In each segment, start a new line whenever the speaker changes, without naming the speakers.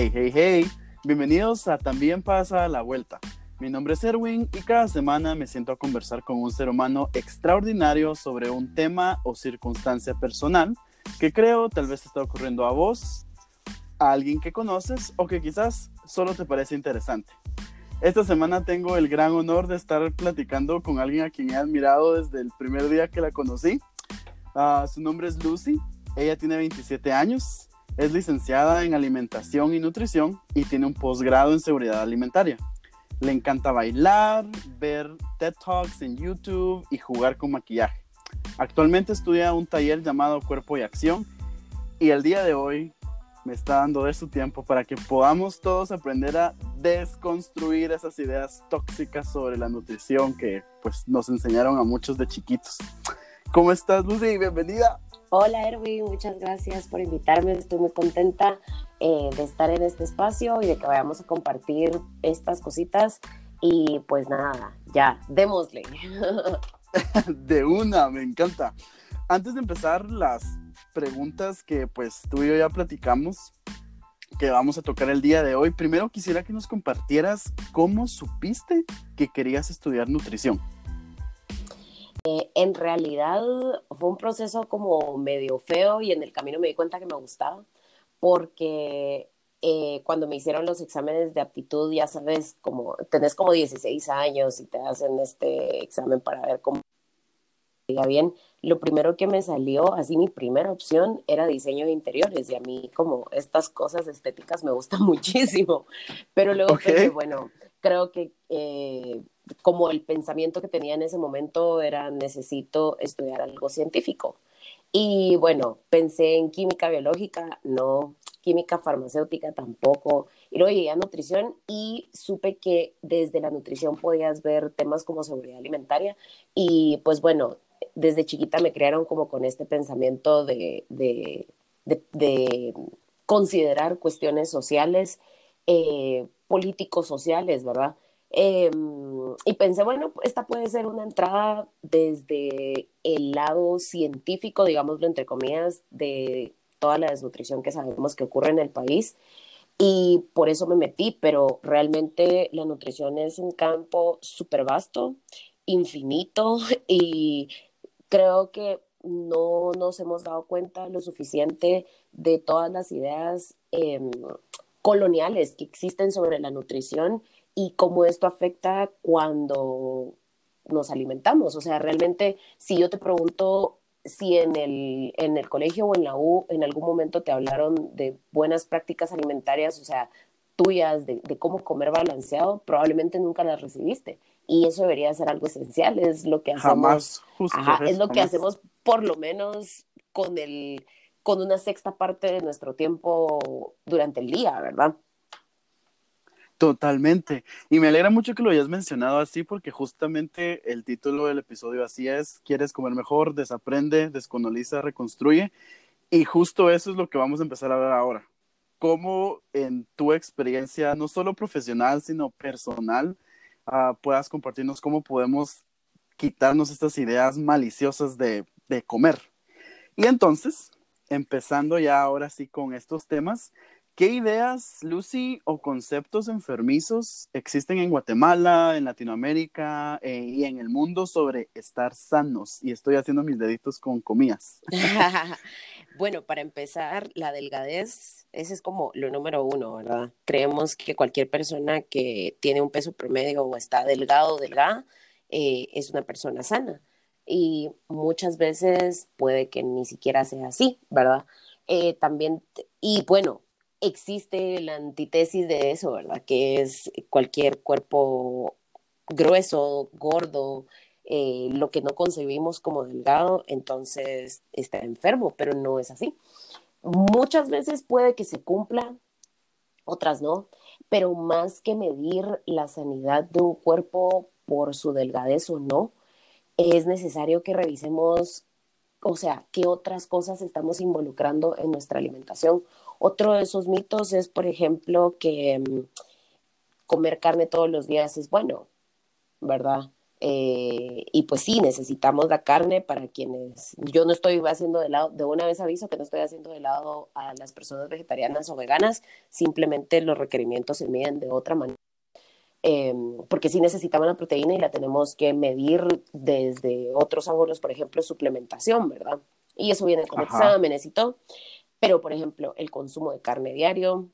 Hey, hey, hey, bienvenidos a También pasa la vuelta. Mi nombre es Erwin y cada semana me siento a conversar con un ser humano extraordinario sobre un tema o circunstancia personal que creo tal vez está ocurriendo a vos, a alguien que conoces o que quizás solo te parece interesante. Esta semana tengo el gran honor de estar platicando con alguien a quien he admirado desde el primer día que la conocí. Ah, su nombre es Lucy, ella tiene 27 años, es licenciada en alimentación y nutrición y tiene un posgrado en seguridad alimentaria. Le encanta bailar, ver TED Talks en YouTube y jugar con maquillaje. Actualmente estudia un taller llamado Cuerpo y Acción y el día de hoy me está dando de su tiempo para que podamos todos aprender a desconstruir esas ideas tóxicas sobre la nutrición que pues nos enseñaron a muchos de chiquitos. ¿Cómo estás, Lucy? Bienvenida.
Hola, Erwin. Muchas gracias por invitarme. Estoy muy contenta eh, de estar en este espacio y de que vayamos a compartir estas cositas. Y pues nada, ya, démosle.
de una, me encanta. Antes de empezar las preguntas que pues tú y yo ya platicamos, que vamos a tocar el día de hoy, primero quisiera que nos compartieras cómo supiste que querías estudiar nutrición.
Eh, en realidad fue un proceso como medio feo y en el camino me di cuenta que me gustaba porque eh, cuando me hicieron los exámenes de aptitud, ya sabes, como tenés como 16 años y te hacen este examen para ver cómo diga bien, lo primero que me salió, así mi primera opción era diseño de interiores y a mí como estas cosas estéticas me gustan muchísimo, pero luego pensé, bueno, creo que eh, como el pensamiento que tenía en ese momento era necesito estudiar algo científico. Y bueno, pensé en química biológica, no, química farmacéutica tampoco. Y luego llegué a nutrición y supe que desde la nutrición podías ver temas como seguridad alimentaria. Y pues bueno, desde chiquita me crearon como con este pensamiento de, de, de, considerar cuestiones sociales, eh, políticos sociales, ¿verdad? Em, y pensé, bueno, esta puede ser una entrada desde el lado científico, digámoslo entre comillas, de toda la desnutrición que sabemos que ocurre en el país. Y por eso me metí, pero realmente la nutrición es un campo súper vasto, infinito, y creo que no nos hemos dado cuenta lo suficiente de todas las ideas em, coloniales que existen sobre la nutrición y cómo esto afecta cuando nos alimentamos. O sea, realmente, si yo te pregunto si en el, en el colegio o en la U en algún momento te hablaron de buenas prácticas alimentarias, o sea, tuyas, de, cómo comer balanceado, probablemente nunca las recibiste. Y eso debería ser algo esencial, es lo que hacemos. es lo que hacemos por lo menos con, el, con una sexta parte de nuestro tiempo durante el día, ¿verdad?
Totalmente. Y me alegra mucho que lo hayas mencionado así porque justamente el título del episodio así es, quieres comer mejor, desaprende, descoloniza, reconstruye. Y justo eso es lo que vamos a empezar a ver ahora. Cómo en tu experiencia, no solo profesional, sino personal, uh, puedas compartirnos cómo podemos quitarnos estas ideas maliciosas de, de comer. Y entonces, empezando ya ahora sí con estos temas, ¿Qué ideas, Lucy, o conceptos enfermizos existen en Guatemala, en Latinoamérica eh, y en el mundo sobre estar sanos? Y estoy haciendo mis deditos con comillas.
bueno, para empezar, la delgadez, ese es como lo número uno, ¿verdad? Creemos que cualquier persona que tiene un peso promedio o está delgado o delgada eh, es una persona sana. Y muchas veces puede que ni siquiera sea así, ¿verdad? Eh, también, y bueno, existe la antítesis de eso, ¿verdad? Que es cualquier cuerpo grueso, gordo, eh, lo que no concebimos como delgado, entonces está enfermo, pero no es así. Muchas veces puede que se cumpla, otras no, pero más que medir la sanidad de un cuerpo por su delgadez o no, es necesario que revisemos, o sea, qué otras cosas estamos involucrando en nuestra alimentación otro de esos mitos es, por ejemplo, que mm, comer carne todos los días es bueno, ¿verdad? Eh, y pues sí, necesitamos la carne para quienes, yo no estoy haciendo de lado, de una vez aviso que no estoy haciendo de lado a las personas vegetarianas o veganas, simplemente los requerimientos se miden de otra manera. Em, porque sí necesitamos la proteína y la tenemos que medir desde otros ángulos, por ejemplo, suplementación, ¿verdad? Y eso viene con exámenes y todo. Pero, por ejemplo, el consumo de carne diario,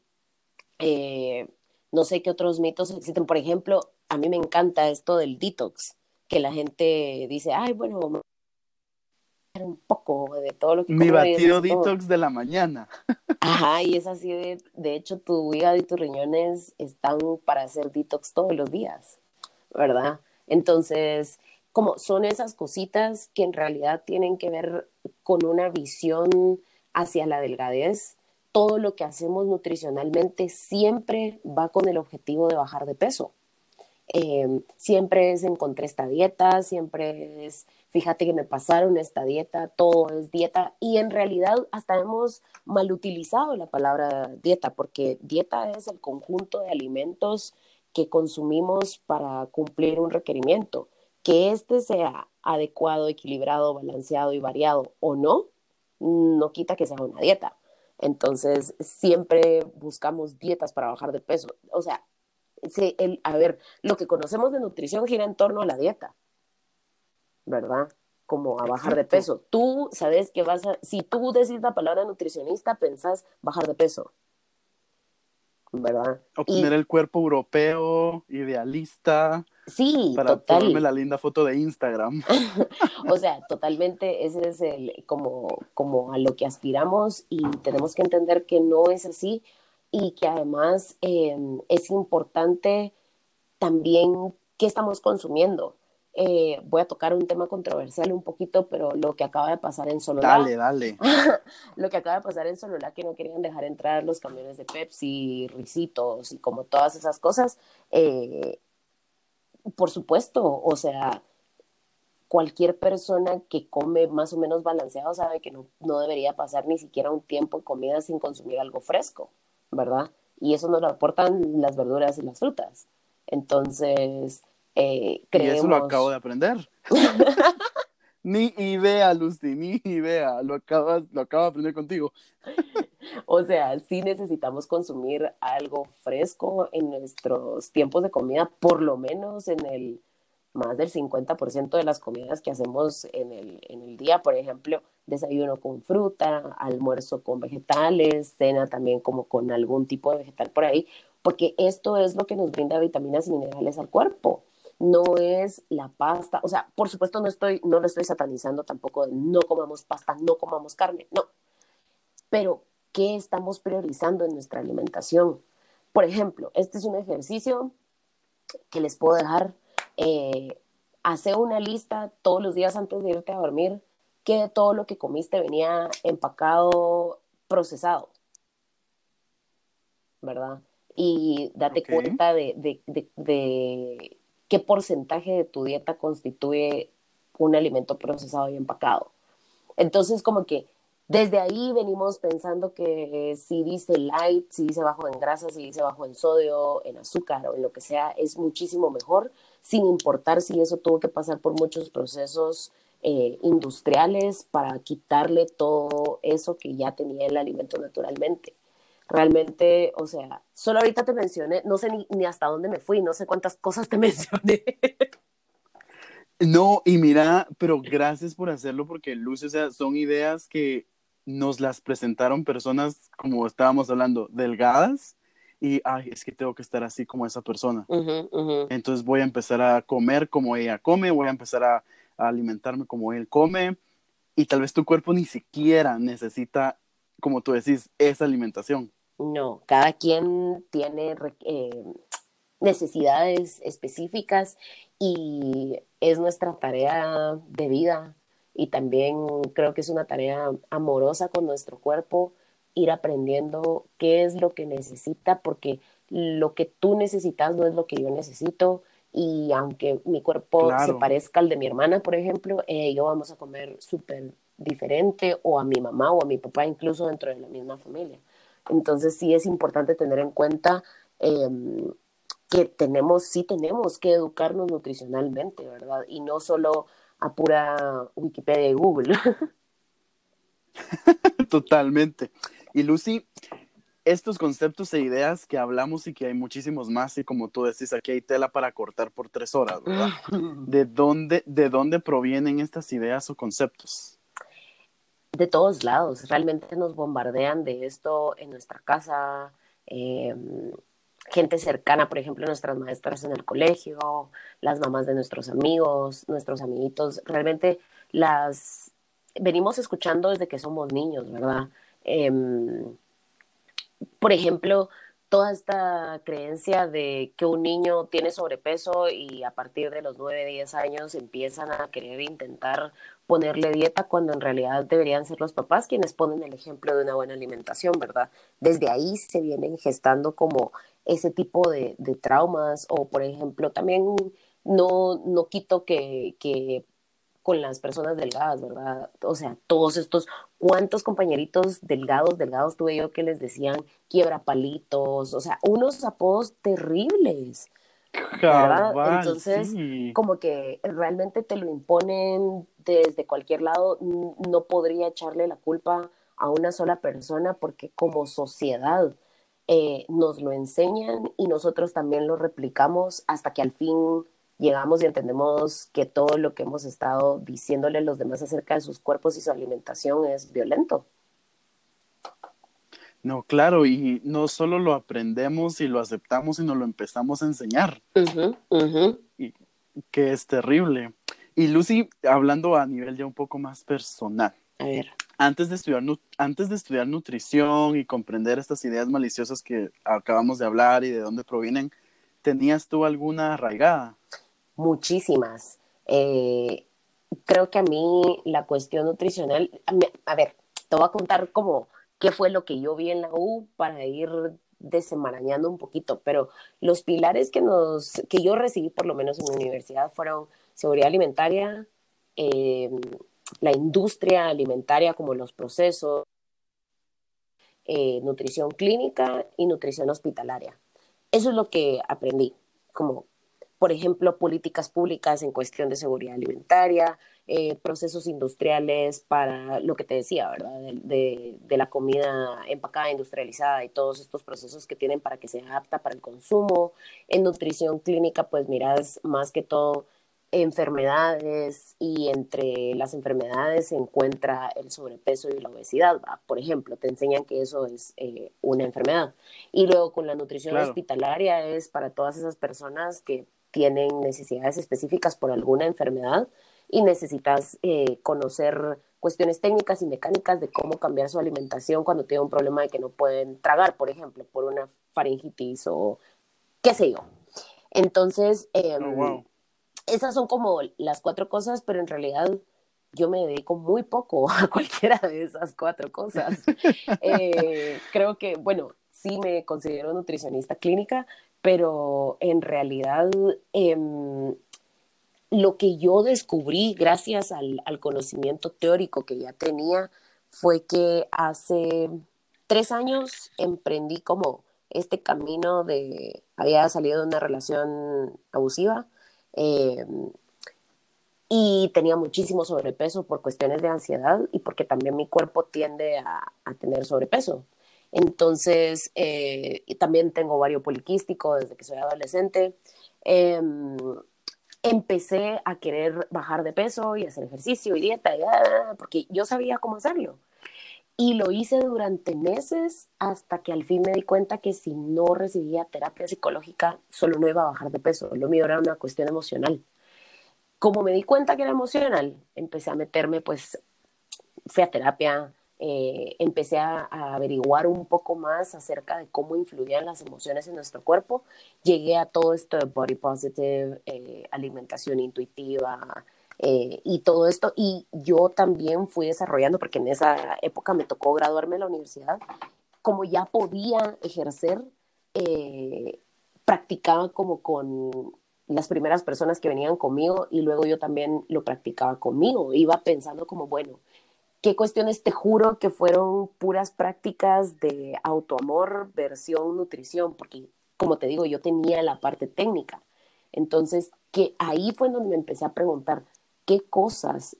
eh, no sé qué otros mitos existen. Por ejemplo, a mí me encanta esto del detox, que la gente dice, ay, bueno, un poco de todo lo que...
Mi batido detox de la mañana.
Ajá, y es así de, de hecho, tu hígado y tus riñones están para hacer detox todos los días, ¿verdad? Entonces, como son esas cositas que en realidad tienen que ver con una visión hacia la delgadez, todo lo que hacemos nutricionalmente siempre va con el objetivo de bajar de peso. Em, siempre es encontré esta dieta, siempre es fíjate que me pasaron esta dieta, todo es dieta y en realidad hasta hemos mal utilizado la palabra dieta porque dieta es el conjunto de alimentos que consumimos para cumplir un requerimiento. Que este sea adecuado, equilibrado, balanceado y variado o no, no quita que sea una dieta. Entonces, siempre buscamos dietas para bajar de peso. O sea, el, a ver, lo que conocemos de nutrición gira en torno a la dieta, ¿verdad? Como a bajar de peso. Tú sabes que vas a, si tú decís la palabra nutricionista, pensás bajar de peso, ¿verdad?
Obtener el cuerpo europeo, idealista.
Sí,
para total. la linda foto de Instagram.
o sea, totalmente ese es el como, como a lo que aspiramos y tenemos que entender que no es así y que además em, es importante también qué estamos consumiendo. Eh, voy a tocar un tema controversial un poquito, pero lo que acaba de pasar en Sonora.
Dale, dale.
lo que acaba de pasar en Sonora, que no querían dejar entrar los camiones de Pepsi, risitos y como todas esas cosas. Eh, por supuesto, o sea, cualquier persona que come más o menos balanceado sabe que no, no debería pasar ni siquiera un tiempo en comida sin consumir algo fresco. ¿verdad? Y eso nos lo aportan las verduras y las frutas. Entonces, eh, creemos... Y eso
lo acabo de aprender. ni idea, Lucy, ni idea. Lo, acabas, lo acabo de aprender contigo.
o sea, sí necesitamos consumir algo fresco en nuestros tiempos de comida, por lo menos en el más del 50% de las comidas que hacemos en el, en el día, por ejemplo, desayuno con fruta, almuerzo con vegetales, cena también como con algún tipo de vegetal por ahí, porque esto es lo que nos brinda vitaminas y minerales al cuerpo. No es la pasta, o sea, por supuesto no estoy, no lo estoy satanizando tampoco de no comamos pasta, no comamos carne, no. Pero, ¿qué estamos priorizando en nuestra alimentación? Por ejemplo, este es un ejercicio que les puedo dejar eh, hace una lista todos los días antes de irte a dormir que de todo lo que comiste venía empacado, procesado, ¿verdad? Y date cuenta de, de, de, qué porcentaje de tu dieta constituye un alimento procesado y empacado. Entonces, como que desde ahí venimos pensando que si dice light, si dice bajo en grasa, si dice bajo en sodio, en azúcar o en lo que sea, es muchísimo mejor, sin importar si eso tuvo que pasar por muchos procesos eh, industriales para quitarle todo eso que ya tenía el alimento naturalmente. Realmente, o sea, solo ahorita te mencioné, no sé ni, hasta dónde me fui, no sé cuántas cosas te mencioné.
No, y mira, pero gracias por hacerlo porque Luz, o sea, son ideas que nos las presentaron personas, como estábamos hablando, delgadas, y ay, es que tengo que estar así como esa persona. Entonces voy a empezar a comer como ella come, voy a empezar a, alimentarme como él come, y tal vez tu cuerpo ni siquiera necesita, como tú decís, esa alimentación.
No, cada quien tiene eh, necesidades específicas y es nuestra tarea de vida y también creo que es una tarea amorosa con nuestro cuerpo ir aprendiendo qué es lo que necesita, porque lo que tú necesitas no es lo que yo necesito. Y aunque mi cuerpo se parezca al de mi hermana, por ejemplo, eh, yo vamos a comer súper diferente, o a mi mamá o a mi papá, incluso dentro de la misma familia. Entonces sí es importante tener en cuenta em, que tenemos, sí tenemos que educarnos nutricionalmente, ¿verdad? Y no solo a pura Wikipedia y Google.
Totalmente. Y Lucy, estos conceptos e ideas que hablamos y que hay muchísimos más, y como tú decís, aquí hay tela para cortar por tres horas, ¿verdad? ¿De dónde, de dónde provienen estas ideas o conceptos?
De todos lados, realmente nos bombardean de esto en nuestra casa, em, gente cercana, por ejemplo, nuestras maestras en el colegio, las mamás de nuestros amigos, nuestros amiguitos, realmente las venimos escuchando desde que somos niños, ¿verdad? Em, por ejemplo, toda esta creencia de que un niño tiene sobrepeso y a partir de los 9, 10 años empiezan a querer intentar ponerle dieta cuando en realidad deberían ser los papás quienes ponen el ejemplo de una buena alimentación, ¿verdad? Desde ahí se vienen gestando como ese tipo de, traumas o, por ejemplo, también no, no quito que, que con las personas delgadas, ¿verdad? O sea, todos estos, ¿cuántos compañeritos delgados, delgados tuve yo que les decían quiebra palitos? O sea, unos apodos terribles. Entonces, como que realmente te lo imponen desde cualquier lado, no podría echarle la culpa a una sola persona porque como sociedad eh, nos lo enseñan y nosotros también lo replicamos hasta que al fin llegamos y entendemos que todo lo que hemos estado diciéndole a los demás acerca de sus cuerpos y su alimentación es violento.
No, claro, y no solo lo aprendemos y lo aceptamos, sino lo empezamos a enseñar. Y, que es terrible. Y Lucy, hablando a nivel ya un poco más personal.
A ver.
Antes de, estudiar, antes de estudiar nutrición y comprender estas ideas maliciosas que acabamos de hablar y de dónde provienen, ¿tenías tú alguna arraigada?
muchísimas. Eh, creo que a mí la cuestión nutricional, a, ver, te voy a contar como qué fue lo que yo vi en la U para ir desemarañando un poquito, pero los pilares que, nos, que yo recibí por lo menos en la universidad fueron seguridad alimentaria, eh, la industria alimentaria como los procesos, eh, nutrición clínica y nutrición hospitalaria. Eso es lo que aprendí, como por ejemplo, políticas públicas en cuestión de seguridad alimentaria, eh, procesos industriales para lo que te decía, ¿verdad? De, la comida empacada, industrializada y todos estos procesos que tienen para que sea apta para el consumo. En nutrición clínica, pues miras más que todo enfermedades y entre las enfermedades se encuentra el sobrepeso y la obesidad. Por ejemplo, te enseñan que eso es eh, una enfermedad. Y luego con la nutrición hospitalaria es para todas esas personas que tienen necesidades específicas por alguna enfermedad y necesitas eh, conocer cuestiones técnicas y mecánicas de cómo cambiar su alimentación cuando tiene un problema de que no pueden tragar, por ejemplo, por una faringitis o qué sé yo. Entonces, em, oh, esas son como las cuatro cosas, pero en realidad yo me dedico muy poco a cualquiera de esas cuatro cosas. Eh, creo que, bueno, sí me considero nutricionista clínica, pero en realidad em, lo que yo descubrí gracias al, conocimiento teórico que ya tenía fue que hace tres años emprendí como este camino de, había salido de una relación abusiva em, y tenía muchísimo sobrepeso por cuestiones de ansiedad y porque también mi cuerpo tiende a tener sobrepeso. Entonces, eh, también tengo ovario poliquístico desde que soy adolescente. Em, empecé a querer bajar de peso y hacer ejercicio y dieta, porque yo sabía cómo hacerlo. Y lo hice durante meses hasta que al fin me di cuenta que si no recibía terapia psicológica, solo no iba a bajar de peso. Lo mío era una cuestión emocional. Como me di cuenta que era emocional, empecé a meterme, pues, fui a terapia, eh, empecé a, averiguar un poco más acerca de cómo influían las emociones en nuestro cuerpo. Llegué a todo esto de body positive, eh, alimentación intuitiva eh, y todo esto. Y yo también fui desarrollando, porque en esa época me tocó graduarme en la universidad, como ya podía ejercer, practicaba como con las primeras personas que venían conmigo y luego yo también lo practicaba conmigo. Iba pensando como, bueno, qué cuestiones te juro que fueron puras prácticas de autoamor versión nutrición, porque como te digo, yo tenía la parte técnica. Entonces, que ahí fue donde me empecé a preguntar, ¿qué cosas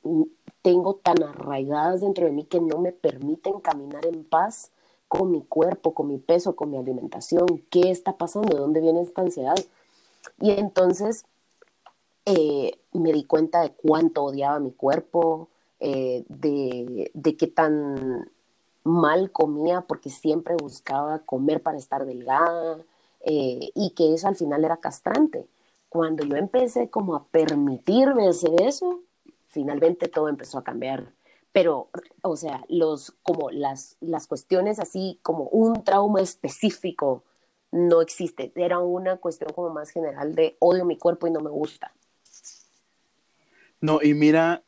tengo tan arraigadas dentro de mí que no me permiten caminar en paz con mi cuerpo, con mi peso, con mi alimentación? ¿Qué está pasando? ¿De dónde viene esta ansiedad? Y entonces eh, me di cuenta de cuánto odiaba mi cuerpo, eh, de, de qué tan mal comía porque siempre buscaba comer para estar delgada eh, y que eso al final era castrante. Cuando yo empecé como a permitirme hacer eso, finalmente todo empezó a cambiar. Pero, o sea, los, como las, las cuestiones así como un trauma específico no existe. Era una cuestión como más general de odio mi cuerpo y no me gusta.
No, y mira,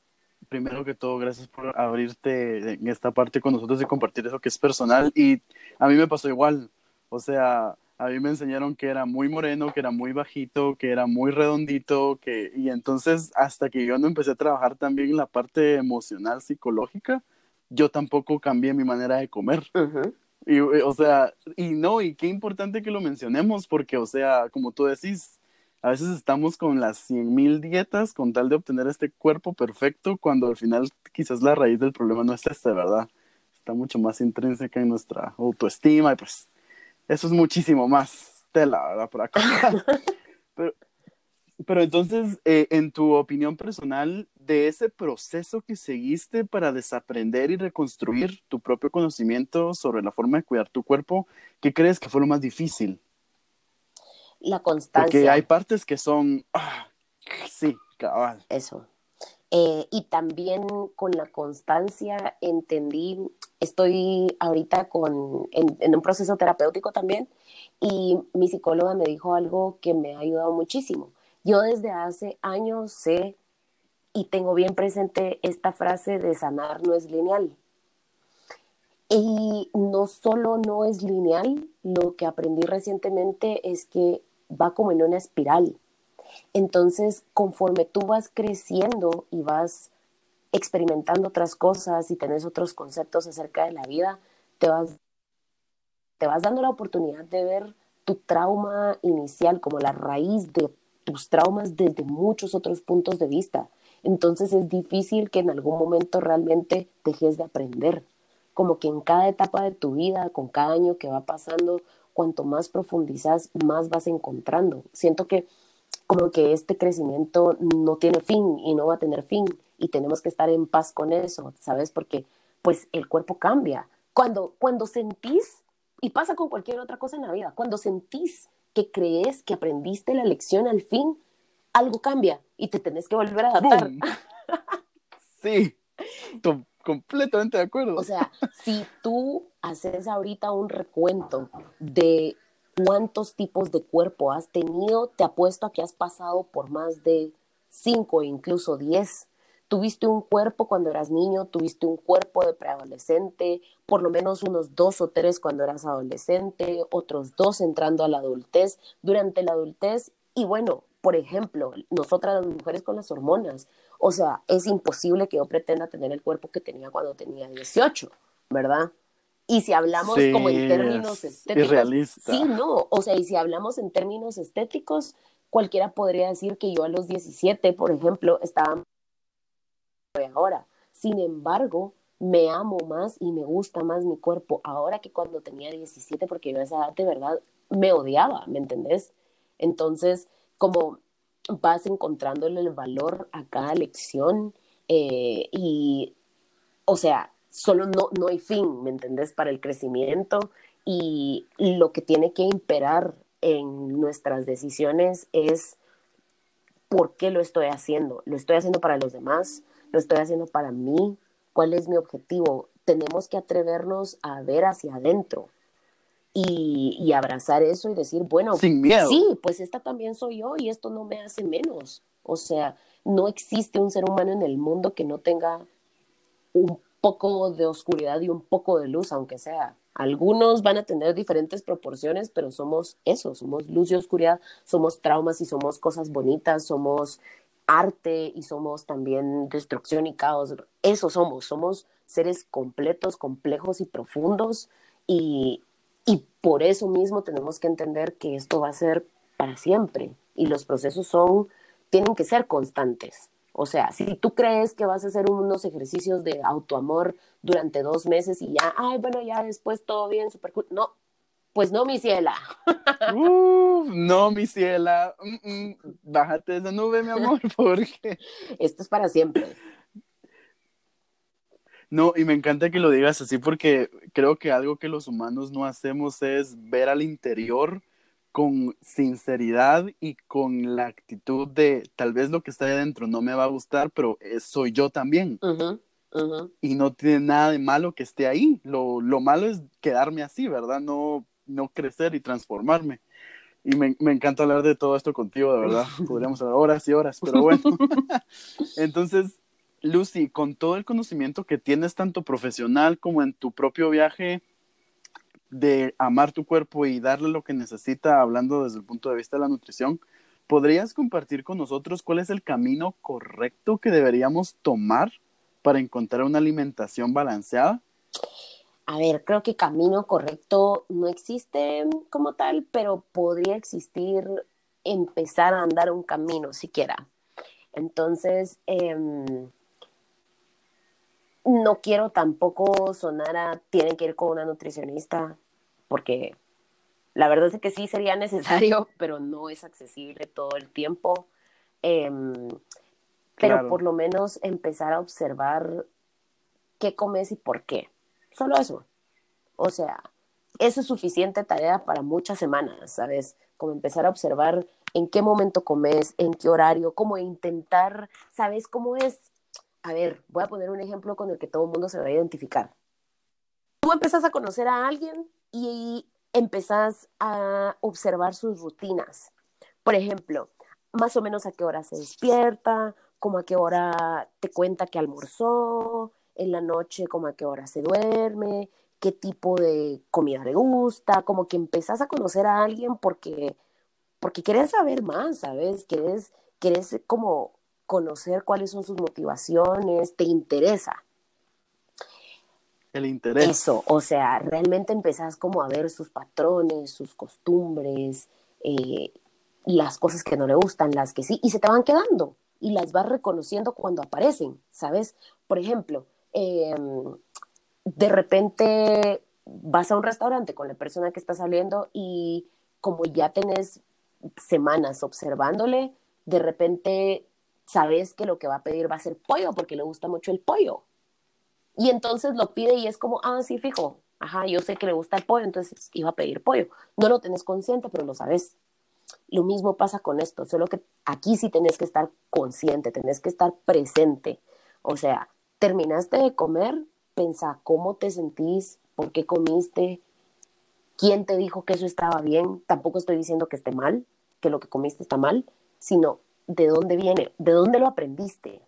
primero que todo, gracias por abrirte en esta parte con nosotros y compartir eso que es personal. Y a mí me pasó igual. O sea, a mí me enseñaron que era muy moreno, que era muy bajito, que era muy redondito, que... y entonces hasta que yo no empecé a trabajar también la parte emocional, psicológica, yo tampoco cambié mi manera de comer. y, o sea, y no, y qué importante que lo mencionemos, porque, o sea, como tú decís, a veces estamos con las 100.000 dietas con tal de obtener este cuerpo perfecto, cuando al final quizás la raíz del problema no es esta, ¿verdad? Está mucho más intrínseca en nuestra autoestima y pues eso es muchísimo más tela, ¿verdad? Por acá. pero, pero entonces, eh, en tu opinión personal, de ese proceso que seguiste para desaprender y reconstruir tu propio conocimiento sobre la forma de cuidar tu cuerpo, ¿qué crees que fue lo más difícil?
La constancia.
Porque hay partes que son, ah, sí, cabal.
Eso. Eh, y también con la constancia entendí, estoy ahorita con, en, un proceso terapéutico también y mi psicóloga me dijo algo que me ha ayudado muchísimo. Yo desde hace años sé y tengo bien presente esta frase de sanar no es lineal. Y no solo no es lineal, lo que aprendí recientemente es que va como en una espiral. Entonces, conforme tú vas creciendo y vas experimentando otras cosas y tenés otros conceptos acerca de la vida, te vas, te vas dando la oportunidad de ver tu trauma inicial como la raíz de tus traumas desde muchos otros puntos de vista. Entonces es difícil que en algún momento realmente dejes de aprender. Como que en cada etapa de tu vida, con cada año que va pasando, cuanto más profundizas, más vas encontrando. Siento que como que este crecimiento no tiene fin y no va a tener fin y tenemos que estar en paz con eso, ¿sabes? Porque pues el cuerpo cambia. Cuando, cuando sentís, y pasa con cualquier otra cosa en la vida, cuando sentís que crees que aprendiste la lección al fin, algo cambia y te tenés que volver a adaptar.
Sí, completamente de acuerdo.
O sea, si tú haces ahorita un recuento de cuántos tipos de cuerpo has tenido, te apuesto a que has pasado por más de cinco, incluso diez. Tuviste un cuerpo cuando eras niño, tuviste un cuerpo de preadolescente, por lo menos unos dos o tres cuando eras adolescente, otros dos entrando a la adultez, durante la adultez. Y bueno, por ejemplo, nosotras las mujeres con las hormonas, o sea, es imposible que yo pretenda tener el cuerpo que tenía cuando tenía 18, ¿verdad? Y si hablamos como en términos estéticos. Sí, no. O sea, y si hablamos en términos estéticos, cualquiera podría decir que yo a los 17, por ejemplo, estaba ahora. Sin embargo, me amo más y me gusta más mi cuerpo ahora que cuando tenía 17, porque yo a esa edad de verdad me odiaba, ¿me entendés? Entonces, como vas encontrándole el valor a cada lección eh, y, o sea, solo no, no hay fin, ¿me entendés? Para el crecimiento y lo que tiene que imperar en nuestras decisiones es por qué lo estoy haciendo. ¿Lo estoy haciendo para los demás? ¿Lo estoy haciendo para mí? ¿Cuál es mi objetivo? Tenemos que atrevernos a ver hacia adentro y, abrazar eso y decir, bueno,
Sin miedo.
sí, pues esta también soy yo y esto no me hace menos. O sea, no existe un ser humano en el mundo que no tenga un poco de oscuridad y un poco de luz, aunque sea. Algunos van a tener diferentes proporciones, pero somos eso, somos luz y oscuridad, somos traumas y somos cosas bonitas, somos arte y somos también destrucción y caos. Eso somos, somos seres completos, complejos y profundos y, Y por eso mismo tenemos que entender que esto va a ser para siempre y los procesos son, tienen que ser constantes. O sea, si tú crees que vas a hacer unos ejercicios de autoamor durante dos meses y ya, ay, bueno, ya después todo bien, súper cool. No, pues no, mi ciela.
no, mi ciela. Bájate de esa nube, mi amor, porque...
Esto es para siempre.
No, y me encanta que lo digas así porque creo que algo que los humanos no hacemos es ver al interior con sinceridad y con la actitud de tal vez lo que está ahí adentro no me va a gustar, pero soy yo también. Y no tiene nada de malo que esté ahí. Lo, lo, malo es quedarme así, ¿verdad? No, no crecer y transformarme. Y me, me encanta hablar de todo esto contigo, de verdad. Podríamos hablar horas y horas, pero bueno. Entonces, Lucy, con todo el conocimiento que tienes tanto profesional como en tu propio viaje de amar tu cuerpo y darle lo que necesita, hablando desde el punto de vista de la nutrición, ¿podrías compartir con nosotros cuál es el camino correcto que deberíamos tomar para encontrar una alimentación balanceada?
A ver, creo que camino correcto no existe como tal, pero podría existir empezar a andar un camino siquiera. Entonces, em, no quiero tampoco sonar a tienen que ir con una nutricionista, porque la verdad es que sí sería necesario, pero no es accesible todo el tiempo. Em, pero por lo menos empezar a observar qué comes y por qué. Solo eso. O sea, eso es suficiente tarea para muchas semanas, ¿sabes? Como empezar a observar en qué momento comes, en qué horario, cómo intentar, ¿sabes cómo es? A ver, voy a poner un ejemplo con el que todo el mundo se va a identificar. Tú empezás a conocer a alguien y empezás a observar sus rutinas. Por ejemplo, más o menos a qué hora se despierta, como a qué hora te cuenta que almorzó, en la noche como a qué hora se duerme, qué tipo de comida le gusta, como que empezás a conocer a alguien porque, porque quieres saber más, ¿sabes? Quieres, quieres como conocer cuáles son sus motivaciones, te interesa.
El interés.
Eso, o sea, realmente empezás como a ver sus patrones, sus costumbres, eh, las cosas que no le gustan, las que sí, y se te van quedando y las vas reconociendo cuando aparecen, ¿sabes? Por ejemplo, em, de repente vas a un restaurante con la persona que está saliendo y como ya tenés semanas observándole, de repente sabes que lo que va a pedir va a ser pollo porque le gusta mucho el pollo. Y entonces lo pide y es como, ah, sí, fijo, ajá, yo sé que le gusta el pollo, entonces iba a pedir pollo. No lo tenés consciente, pero lo sabes. Lo mismo pasa con esto, solo que aquí sí tenés que estar consciente, tenés que estar presente. O sea, terminaste de comer, pensa cómo te sentís, por qué comiste, quién te dijo que eso estaba bien. Tampoco estoy diciendo que esté mal, que lo que comiste está mal, sino de dónde viene, de dónde lo aprendiste.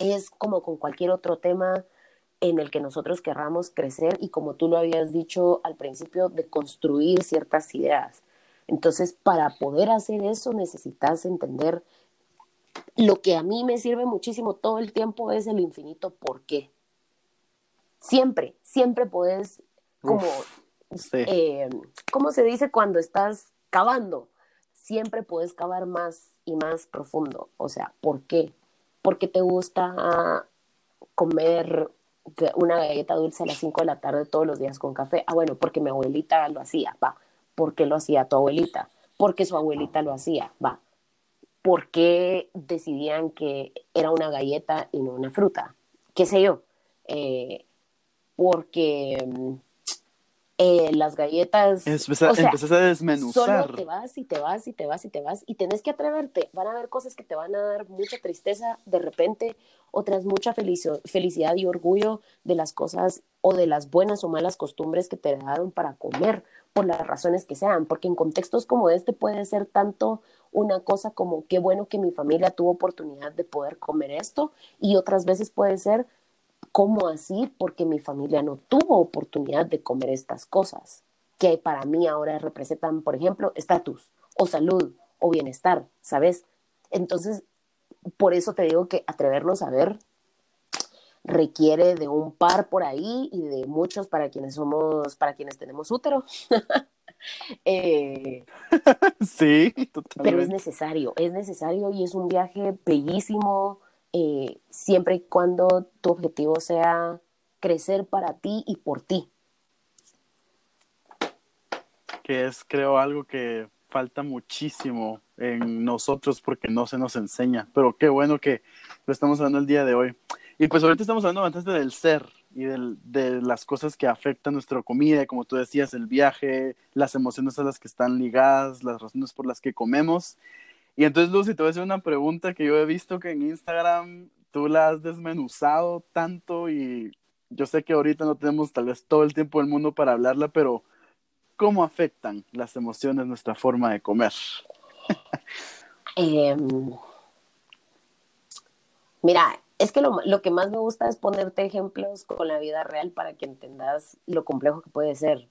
Es como con cualquier otro tema en el que nosotros querramos crecer y como tú lo habías dicho al principio, de construir ciertas ideas. Entonces, para poder hacer eso necesitas entender lo que a mí me sirve muchísimo todo el tiempo es el infinito por qué. Siempre, siempre puedes, como, eh, ¿cómo se dice cuando estás cavando? Siempre puedes cavar más y más profundo. O sea, ¿por qué? Porque te gusta comer una galleta dulce a las 5 de la tarde todos los días con café. Ah, bueno, porque mi abuelita lo hacía, va. ¿Por qué lo hacía tu abuelita? Porque su abuelita lo hacía, va. ¿Por qué decidían que era una galleta y no una fruta? ¿Qué sé yo? Eh, porque mm, eh, las galletas.
Empezás, a desmenuzar.
Solo te vas y te vas y te vas y te vas y tenés que atreverte. Van a haber cosas que te van a dar mucha tristeza de repente, otras mucha felicidad y orgullo de las cosas o de las buenas o malas costumbres que te daron para comer, por las razones que sean. Porque en contextos como este puede ser tanto una cosa como qué bueno que mi familia tuvo oportunidad de poder comer esto y otras veces puede ser ¿Cómo así? Porque mi familia no tuvo oportunidad de comer estas cosas, que para mí ahora representan, por ejemplo, estatus o salud o bienestar, ¿sabes? Entonces, por eso te digo que atrevernos a ver requiere de un par por ahí y de muchos para quienes somos, para quienes tenemos útero.
Eh, sí,
totalmente. Pero es necesario, es necesario y es un viaje bellísimo, eh, siempre y cuando tu objetivo sea crecer para ti y por ti.
Que es, creo, algo que falta muchísimo en nosotros porque no se nos enseña, pero qué bueno que lo estamos hablando el día de hoy. Y pues ahorita estamos hablando bastante del ser y de las cosas que afectan nuestra comida, como tú decías, el viaje, las emociones a las que están ligadas, las razones por las que comemos. Y entonces, Lucy, te voy a hacer una pregunta que yo he visto que en Instagram tú la has desmenuzado tanto y yo sé que ahorita no tenemos tal vez todo el tiempo del mundo para hablarla, pero ¿cómo afectan las emociones nuestra forma de comer?
Em, mira, es que lo, lo, que más me gusta es ponerte ejemplos con la vida real para que entendas lo complejo que puede ser.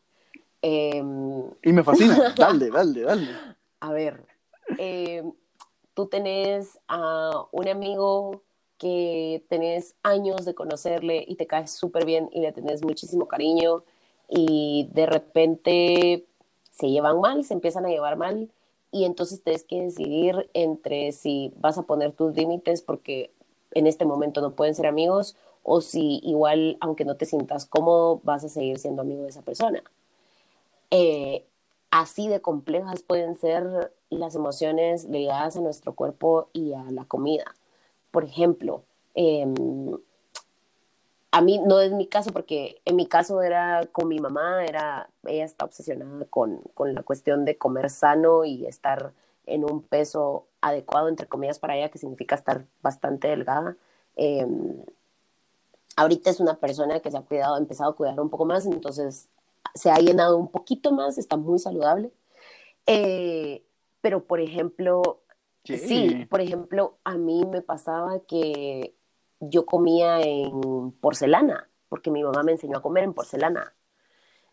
Em,
y me fascina, dale, dale, dale.
A ver, em, tú tenés a un amigo que tenés años de conocerle y te caes súper bien y le tenés muchísimo cariño y de repente se llevan mal, se empiezan a llevar mal y entonces tienes que decidir entre si vas a poner tus límites porque en este momento no pueden ser amigos o si igual, aunque no te sientas cómodo, vas a seguir siendo amigo de esa persona. Eh, así de complejas pueden ser las emociones ligadas a nuestro cuerpo y a la comida. Por ejemplo, em, a mí no es mi caso porque en mi caso era con mi mamá, era, ella está obsesionada con, con la cuestión de comer sano y estar en un peso adecuado, entre comillas, para ella, que significa estar bastante delgada. Em, ahorita es una persona que se ha cuidado, ha empezado a cuidar un poco más, entonces se ha llenado un poquito más, está muy saludable. Eh, pero, por ejemplo, sí, por ejemplo, a mí me pasaba que yo comía en porcelana, porque mi mamá me enseñó a comer en porcelana.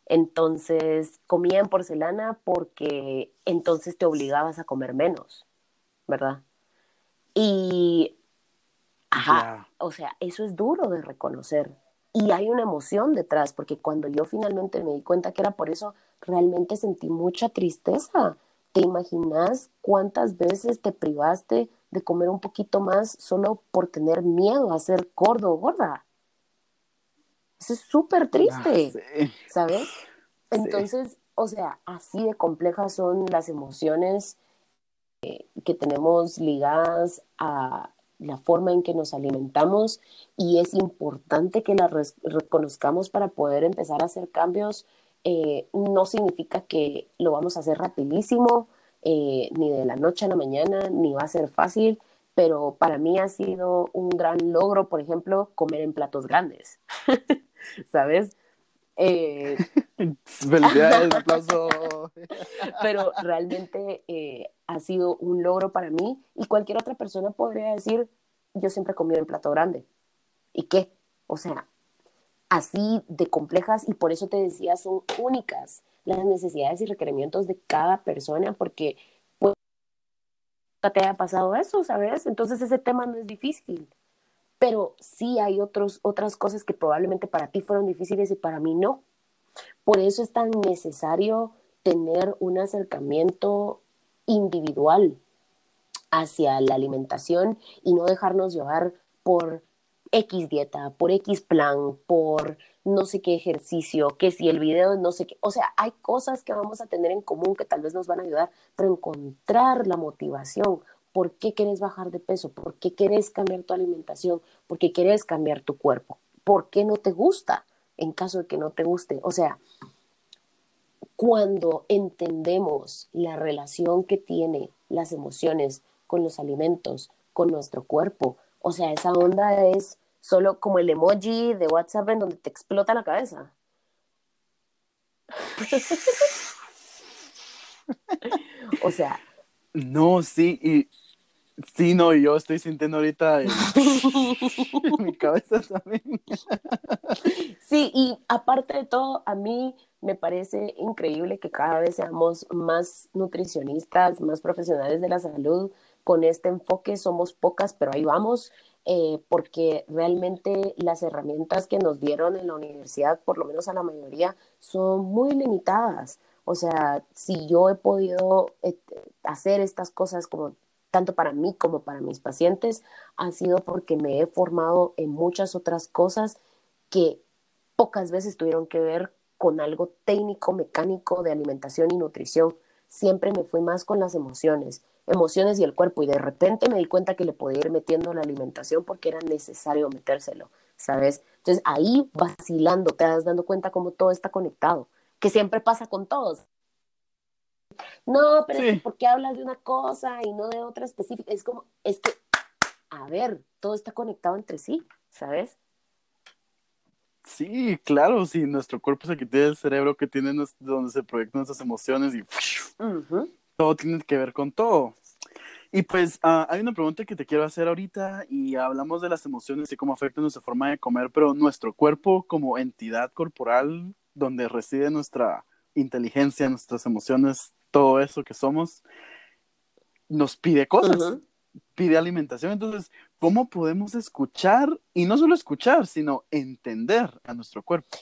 Entonces, comía en porcelana porque entonces te obligabas a comer menos, ¿verdad? Y, ajá, o sea, eso es duro de reconocer. Y hay una emoción detrás, porque cuando yo finalmente me di cuenta que era por eso, realmente sentí mucha tristeza. ¿Te imaginas cuántas veces te privaste de comer un poquito más solo por tener miedo a ser gordo o gorda? Eso es súper triste, ¿sabes? Entonces, o sea, así de complejas son las emociones eh, que tenemos ligadas a la forma en que nos alimentamos y es importante que las reconozcamos para poder empezar a hacer cambios. Eh, no significa que lo vamos a hacer rapidísimo, eh, ni de la noche a la mañana, ni va a ser fácil, pero para mí ha sido un gran logro, por ejemplo, comer en platos grandes, ¿sabes?
Eh... Felicidades, aplauso.
Pero realmente eh, ha sido un logro para mí y cualquier otra persona podría decir, yo siempre he comido en plato grande. ¿Y qué? O sea, así de complejas y por eso te decía, son únicas las necesidades y requerimientos de cada persona porque pues, te haya pasado eso, ¿sabes? Entonces ese tema no es difícil pero sí hay otros, otras cosas que probablemente para ti fueron difíciles y para mí no. Por eso es tan necesario tener un acercamiento individual hacia la alimentación y no dejarnos llevar por X dieta, por X plan, por no sé qué ejercicio, que si el video no sé qué, o sea, hay cosas que vamos a tener en común que tal vez nos van a ayudar, pero encontrar la motivación, por qué quieres bajar de peso, por qué quieres cambiar tu alimentación, por qué quieres cambiar tu cuerpo, por qué no te gusta en caso de que no te guste. O sea, cuando entendemos la relación que tiene las emociones con los alimentos, con nuestro cuerpo, o sea, esa onda es solo como el emoji de WhatsApp en donde te explota la cabeza. o sea.
No, sí, y Sí, no, yo estoy sintiendo ahorita en, mi cabeza también.
sí, y aparte de todo, a mí me parece increíble que cada vez seamos más nutricionistas, más profesionales de la salud con este enfoque. Somos pocas, pero ahí vamos. eh, porque realmente las herramientas que nos dieron en la universidad, por lo menos a la mayoría, son muy limitadas. O sea, si yo he podido eh, hacer estas cosas como tanto para mí como para mis pacientes, ha sido porque me he formado en muchas otras cosas que pocas veces tuvieron que ver con algo técnico, mecánico de alimentación y nutrición. Siempre me fui más con las emociones, emociones y el cuerpo, y de repente me di cuenta que le podía ir metiendo la alimentación porque era necesario metérselo, ¿sabes? Entonces ahí vacilando, te das dando cuenta cómo todo está conectado, que siempre pasa con todos. No, pero es que ¿por qué hablas de una cosa y no de otra específica? Es como, es que, a ver, todo está conectado entre sí, ¿sabes?
Sí, claro, sí, nuestro cuerpo es el que tiene el cerebro que tiene donde se proyectan nuestras emociones y todo tiene que ver con todo. Y pues ah, hay una pregunta que te quiero hacer ahorita y hablamos de las emociones y cómo afectan nuestra forma de comer, pero nuestro cuerpo como entidad corporal donde reside nuestra inteligencia, nuestras emociones, todo eso que somos, nos pide cosas, pide alimentación. Entonces, ¿cómo podemos escuchar y no solo escuchar, sino entender a nuestro cuerpo?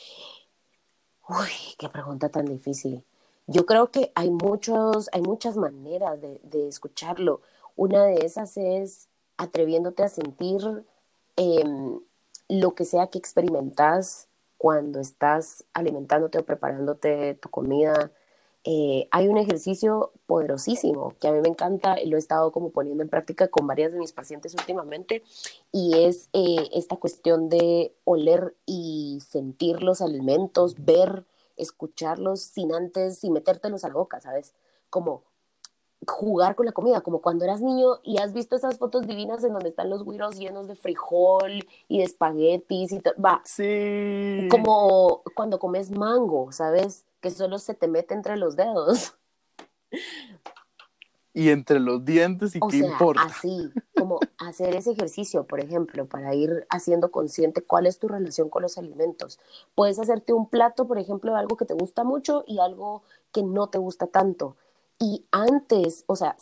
Uy, qué pregunta tan difícil. Yo creo que hay muchos, hay muchas maneras de, escucharlo. Una de esas es atreviéndote a sentir em, lo que sea que experimentas cuando estás alimentándote o preparándote tu comida, eh, hay un ejercicio poderosísimo que a mí me encanta y lo he estado como poniendo en práctica con varias de mis pacientes últimamente y es eh, esta cuestión de oler y sentir los alimentos, ver, escucharlos sin antes, sin metértelos a la boca, ¿sabes? Como jugar con la comida, como cuando eras niño y has visto esas fotos divinas en donde están los güiros llenos de frijol y de espaguetis y todo, va.
Sí.
Como cuando comes mango, ¿sabes? Que solo se te mete entre los dedos.
Y entre los dientes y qué importa.
Así, como hacer ese ejercicio, por ejemplo, para ir haciendo consciente cuál es tu relación con los alimentos. Puedes hacerte un plato, por ejemplo, de algo que te gusta mucho y algo que no te gusta tanto y antes, o sea,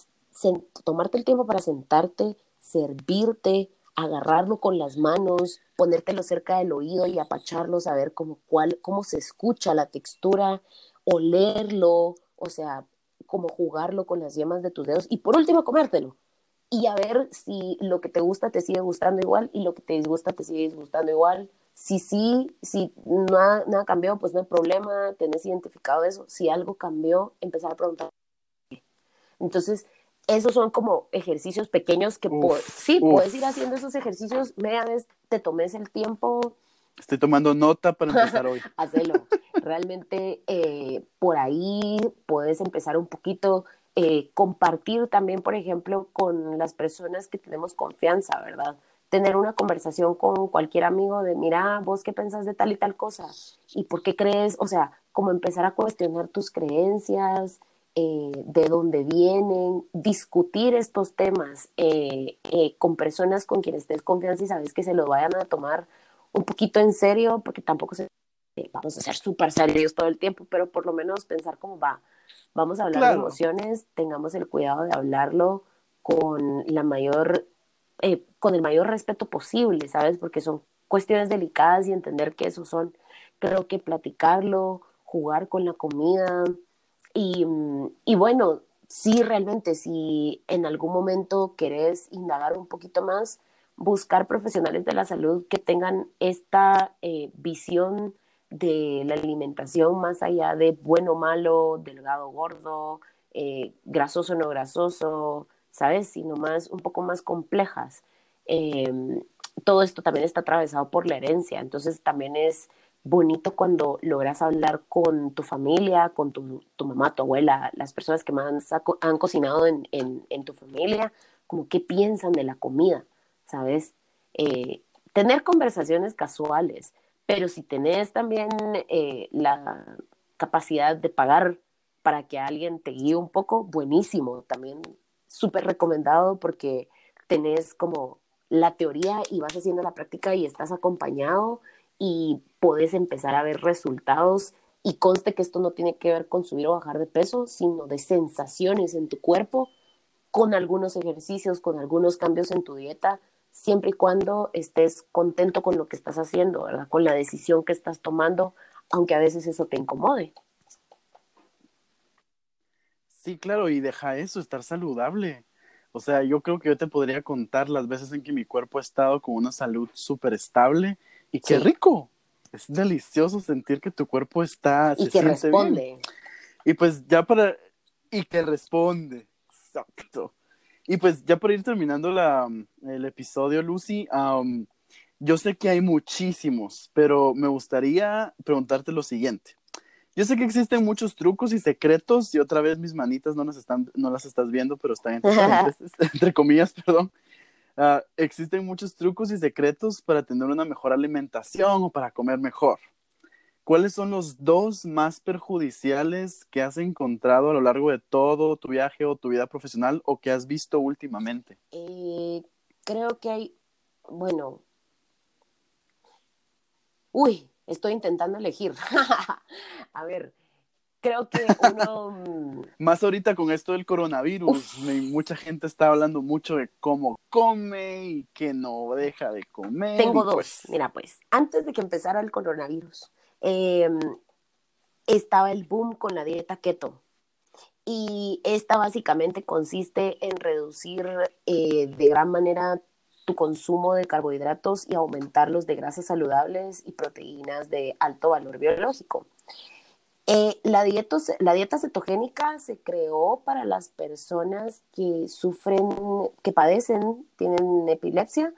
tomarte el tiempo para sentarte, servirte, agarrarlo con las manos, ponértelo cerca del oído y apacharlo, saber cómo, cuál, cómo se escucha la textura, olerlo, o sea, cómo jugarlo con las yemas de tus dedos y por último comértelo. Y a ver si lo que te gusta te sigue gustando igual y lo que te disgusta te sigue disgustando igual. Si sí, si nada, nada cambió, pues no hay problema, tenés identificado eso. Si algo cambió, empezar a preguntar entonces, esos son como ejercicios pequeños que sí, puedes ir haciendo esos ejercicios media vez, te tomes el tiempo.
Estoy tomando nota para empezar hoy.
Hacelo. Realmente eh, por ahí puedes empezar un poquito, eh, compartir también, por ejemplo, con las personas que tenemos confianza, ¿verdad? Tener una conversación con cualquier amigo de, mira, vos qué pensás de tal y tal cosa y por qué crees, o sea, como empezar a cuestionar tus creencias, eh, de dónde vienen, discutir estos temas eh, eh, con personas con quienes estés confianza y sabes que se lo vayan a tomar un poquito en serio, porque tampoco se, vamos a ser súper serios todo el tiempo, pero por lo menos pensar cómo va. Vamos a hablar de emociones, tengamos el cuidado de hablarlo con la mayor, con el mayor respeto posible, ¿sabes? Porque son cuestiones delicadas y entender que eso son, creo que platicarlo, jugar con la comida, y, mm, y bueno, sí, realmente, si en algún momento querés indagar un poquito más, buscar profesionales de la salud que tengan esta eh, visión de la alimentación más allá de bueno, malo, delgado, gordo, eh, grasoso, no grasoso, ¿sabes? Sino más, un poco más complejas. Em, todo esto también está atravesado por la herencia, entonces también es bonito cuando logras hablar con tu familia, con tu, mamá, tu abuela, las personas que más han cocinado en, tu familia, como qué piensan de la comida, ¿sabes? Eh, tener conversaciones casuales, pero si tenés también eh, la capacidad de pagar para que alguien te guíe un poco, buenísimo, también súper recomendado porque tenés como la teoría y vas haciendo la práctica y estás acompañado y puedes empezar a ver resultados y conste que esto no tiene que ver con subir o bajar de peso, sino de sensaciones en tu cuerpo, con algunos ejercicios, con algunos cambios en tu dieta, siempre y cuando estés contento con lo que estás haciendo, ¿verdad? Con la decisión que estás tomando, aunque a veces eso te incomode.
Sí, claro, y deja eso, estar saludable. O sea, yo creo que yo te podría contar las veces en que mi cuerpo ha estado con una salud súper estable y qué rico. Es delicioso sentir que tu cuerpo está...
Y que responde.
Y pues ya para... Y que responde. Exacto. Y pues ya para ir terminando la, el episodio, Lucy, yo sé que hay muchísimos, pero me gustaría preguntarte lo siguiente. Yo sé que existen muchos trucos y secretos, y otra vez mis manitas no las, están, no las estás viendo, pero están entre, entre comillas, perdón. Ah, existen muchos trucos y secretos para tener una mejor alimentación o para comer mejor. ¿Cuáles son los dos más perjudiciales que has encontrado a lo largo de todo tu viaje o tu vida profesional o que has visto últimamente?
Eh, creo que hay, bueno, uy, estoy intentando elegir. a ver, creo que uno... Mm,
Más ahorita con esto del coronavirus, mucha gente está hablando mucho de cómo come y que no deja de comer.
Tengo dos. Pues Mira, pues, antes de que empezara el coronavirus, em, estaba el boom con la dieta keto. Y esta básicamente consiste en reducir eh, de gran manera tu consumo de carbohidratos y aumentarlos de grasas saludables y proteínas de alto valor biológico. Eh, la, dieta, la dieta cetogénica se creó para las personas que sufren, que padecen, tienen epilepsia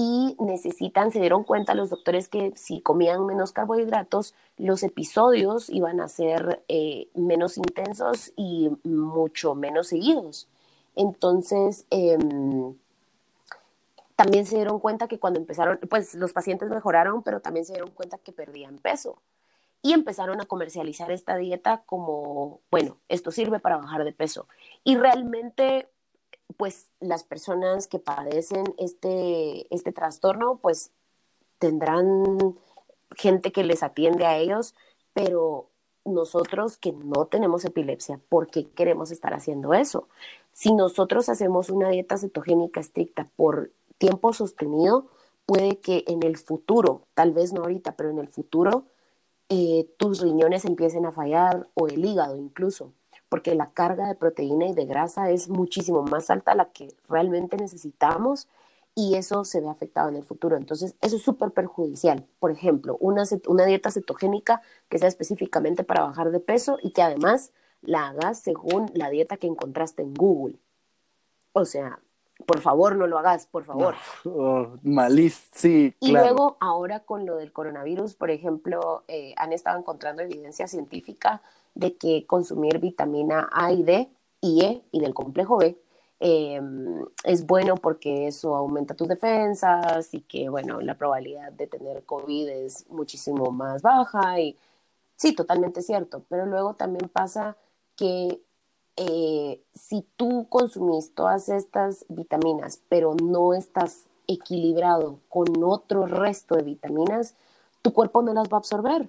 y necesitan, se dieron cuenta los doctores que si comían menos carbohidratos, los episodios iban a ser eh, menos intensos y mucho menos seguidos. Entonces, em, también se dieron cuenta que cuando empezaron, pues los pacientes mejoraron, pero también se dieron cuenta que perdían peso y empezaron a comercializar esta dieta como, bueno, esto sirve para bajar de peso. Y realmente, pues las personas que padecen este, este trastorno, pues tendrán gente que les atiende a ellos, pero nosotros que no tenemos epilepsia, ¿por qué queremos estar haciendo eso? Si nosotros hacemos una dieta cetogénica estricta por tiempo sostenido, puede que en el futuro, tal vez no ahorita, pero en el futuro, eh, tus riñones empiecen a fallar o el hígado incluso, porque la carga de proteína y de grasa es muchísimo más alta a la que realmente necesitamos y eso se ve afectado en el futuro. Entonces, eso es súper perjudicial. Por ejemplo, una, una dieta cetogénica que sea específicamente para bajar de peso y que además la hagas según la dieta que encontraste en Google. O sea, por favor no lo hagas, por favor.
Oh, malís, sí.
Y luego, ahora con lo del coronavirus, por ejemplo, eh, han estado encontrando evidencia científica de que consumir vitamina A y D y E y del complejo B em, es bueno porque eso aumenta tus defensas y que, bueno, la probabilidad de tener COVID es muchísimo más baja y sí, totalmente cierto, pero luego también pasa que eh, si tú consumís todas estas vitaminas, pero no estás equilibrado con otro resto de vitaminas, tu cuerpo no las va a absorber.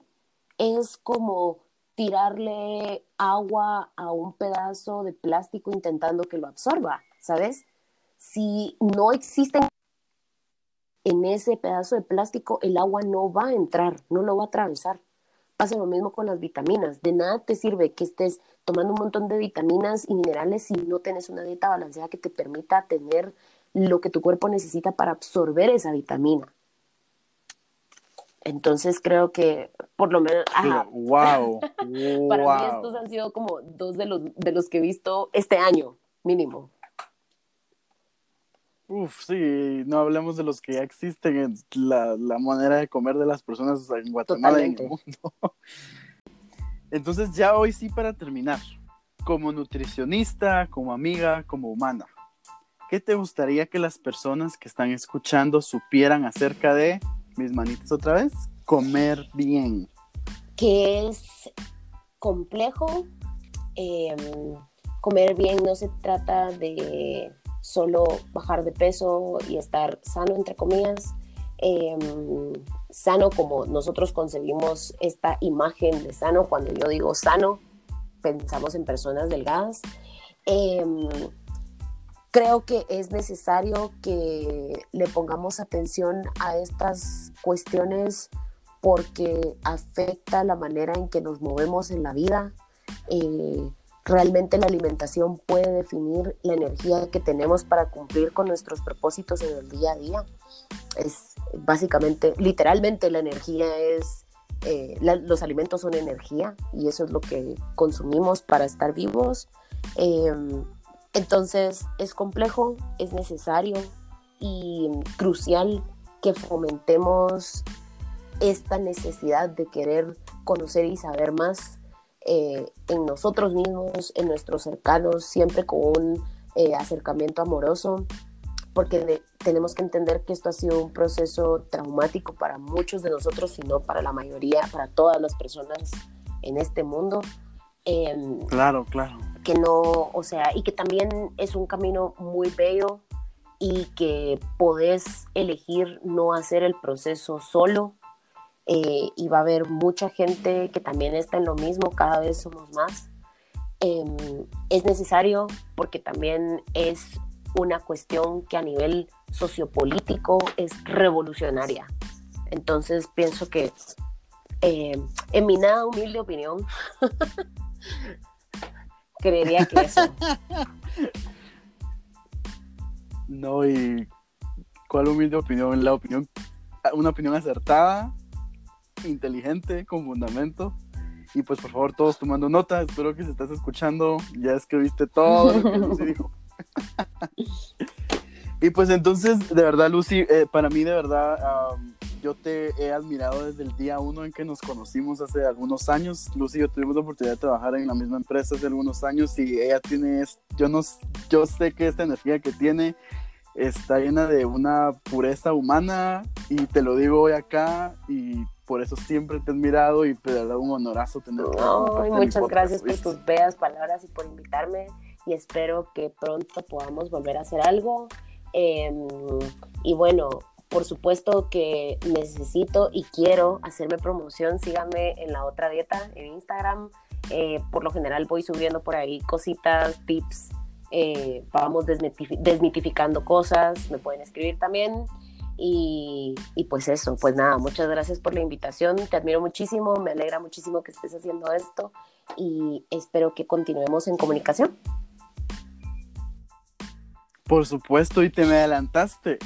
Es como tirarle agua a un pedazo de plástico intentando que lo absorba, ¿sabes? Si no existen en ese pedazo de plástico, el agua no va a entrar, no lo va a atravesar. Pasa lo mismo con las vitaminas. De nada te sirve que estés tomando un montón de vitaminas y minerales si no tienes una dieta balanceada que te permita tener lo que tu cuerpo necesita para absorber esa vitamina. Entonces creo que por lo menos...
Wow,
para mí estos han sido como dos de los, de los que he visto este año, mínimo.
Uf, sí, no hablemos de los que ya existen, la, la manera de comer de las personas en Guatemala y en el mundo. Entonces ya hoy sí para terminar, como nutricionista, como amiga, como humana, ¿qué te gustaría que las personas que están escuchando supieran acerca de, mis manitas otra vez, comer bien?
Que es complejo. Em, comer bien no se trata de solo bajar de peso y estar sano, entre comillas. Em, sano como nosotros concebimos esta imagen de sano. Cuando yo digo sano, pensamos en personas delgadas. Em, creo que es necesario que le pongamos atención a estas cuestiones porque afecta la manera en que nos movemos en la vida. Eh, realmente la alimentación puede definir la energía que tenemos para cumplir con nuestros propósitos en el día a día. Es básicamente, literalmente la energía es, eh, los alimentos son energía y eso es lo que consumimos para estar vivos. Em, entonces es complejo, es necesario y crucial que fomentemos esta necesidad de querer conocer y saber más eh, en nosotros mismos, en nuestros cercanos, siempre con un eh, acercamiento amoroso, porque tenemos que entender que esto ha sido un proceso traumático para muchos de nosotros, sino para la mayoría, para todas las personas en este mundo.
Em, claro, claro.
Que no, o sea, y que también es un camino muy bello y que podés elegir no hacer el proceso solo, eh, y va a haber mucha gente que también está en lo mismo, cada vez somos más. Em, es necesario porque también es una cuestión que a nivel sociopolítico es revolucionaria. Entonces pienso que em, en mi nada humilde opinión, creería que eso.
No, y ¿cuál humilde opinión? La opinión, una opinión acertada inteligente, con fundamento. Y pues por favor, todos tomando nota. Espero que se estás escuchando. Ya escribiste todo lo que Lucy dijo. y pues entonces, de verdad, Lucy, eh, para mí de verdad, yo te he admirado desde el día uno en que nos conocimos hace algunos años. Lucy y yo tuvimos la oportunidad de trabajar en la misma empresa hace algunos años y ella tiene, yo, no, yo sé que esta energía que tiene está llena de una pureza humana y te lo digo hoy acá y por eso siempre te he admirado y te da un honorazo tenerte.
muchas gracias por tus bellas palabras y por invitarme y espero que pronto podamos volver a hacer algo. Em, y bueno, por supuesto que necesito y quiero hacerme promoción. Síganme en la otra dieta en Instagram. Eh, por lo general voy subiendo por ahí cositas, tips. Eh, vamos desmitificando cosas. Me pueden escribir también. Y, pues eso, pues nada, muchas gracias por la invitación, te admiro muchísimo, me alegra muchísimo que estés haciendo esto y espero que continuemos en comunicación.
Por supuesto, y te me adelantaste,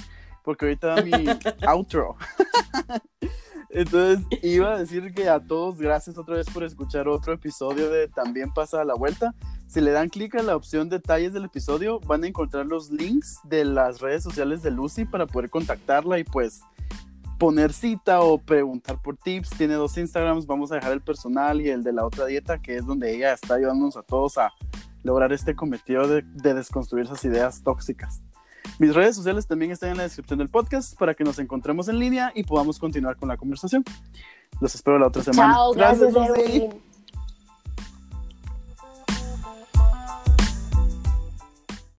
porque ahorita mi outro. Entonces, iba a decir que a todos, gracias otra vez por escuchar otro episodio de También pasa a la vuelta. Si le dan clic a la opción detalles del episodio, van a encontrar los links de las redes sociales de Lucy para poder contactarla y pues poner cita o preguntar por tips. Tiene dos Instagrams, vamos a dejar el personal y el de la otra dieta, que es donde ella está ayudándonos a todos a lograr este cometido de, de desconstruir esas ideas tóxicas. Mis redes sociales también están en la descripción del podcast para que nos encontremos en línea y podamos continuar con la conversación. Los espero la otra semana.
Chao, gracias, gracias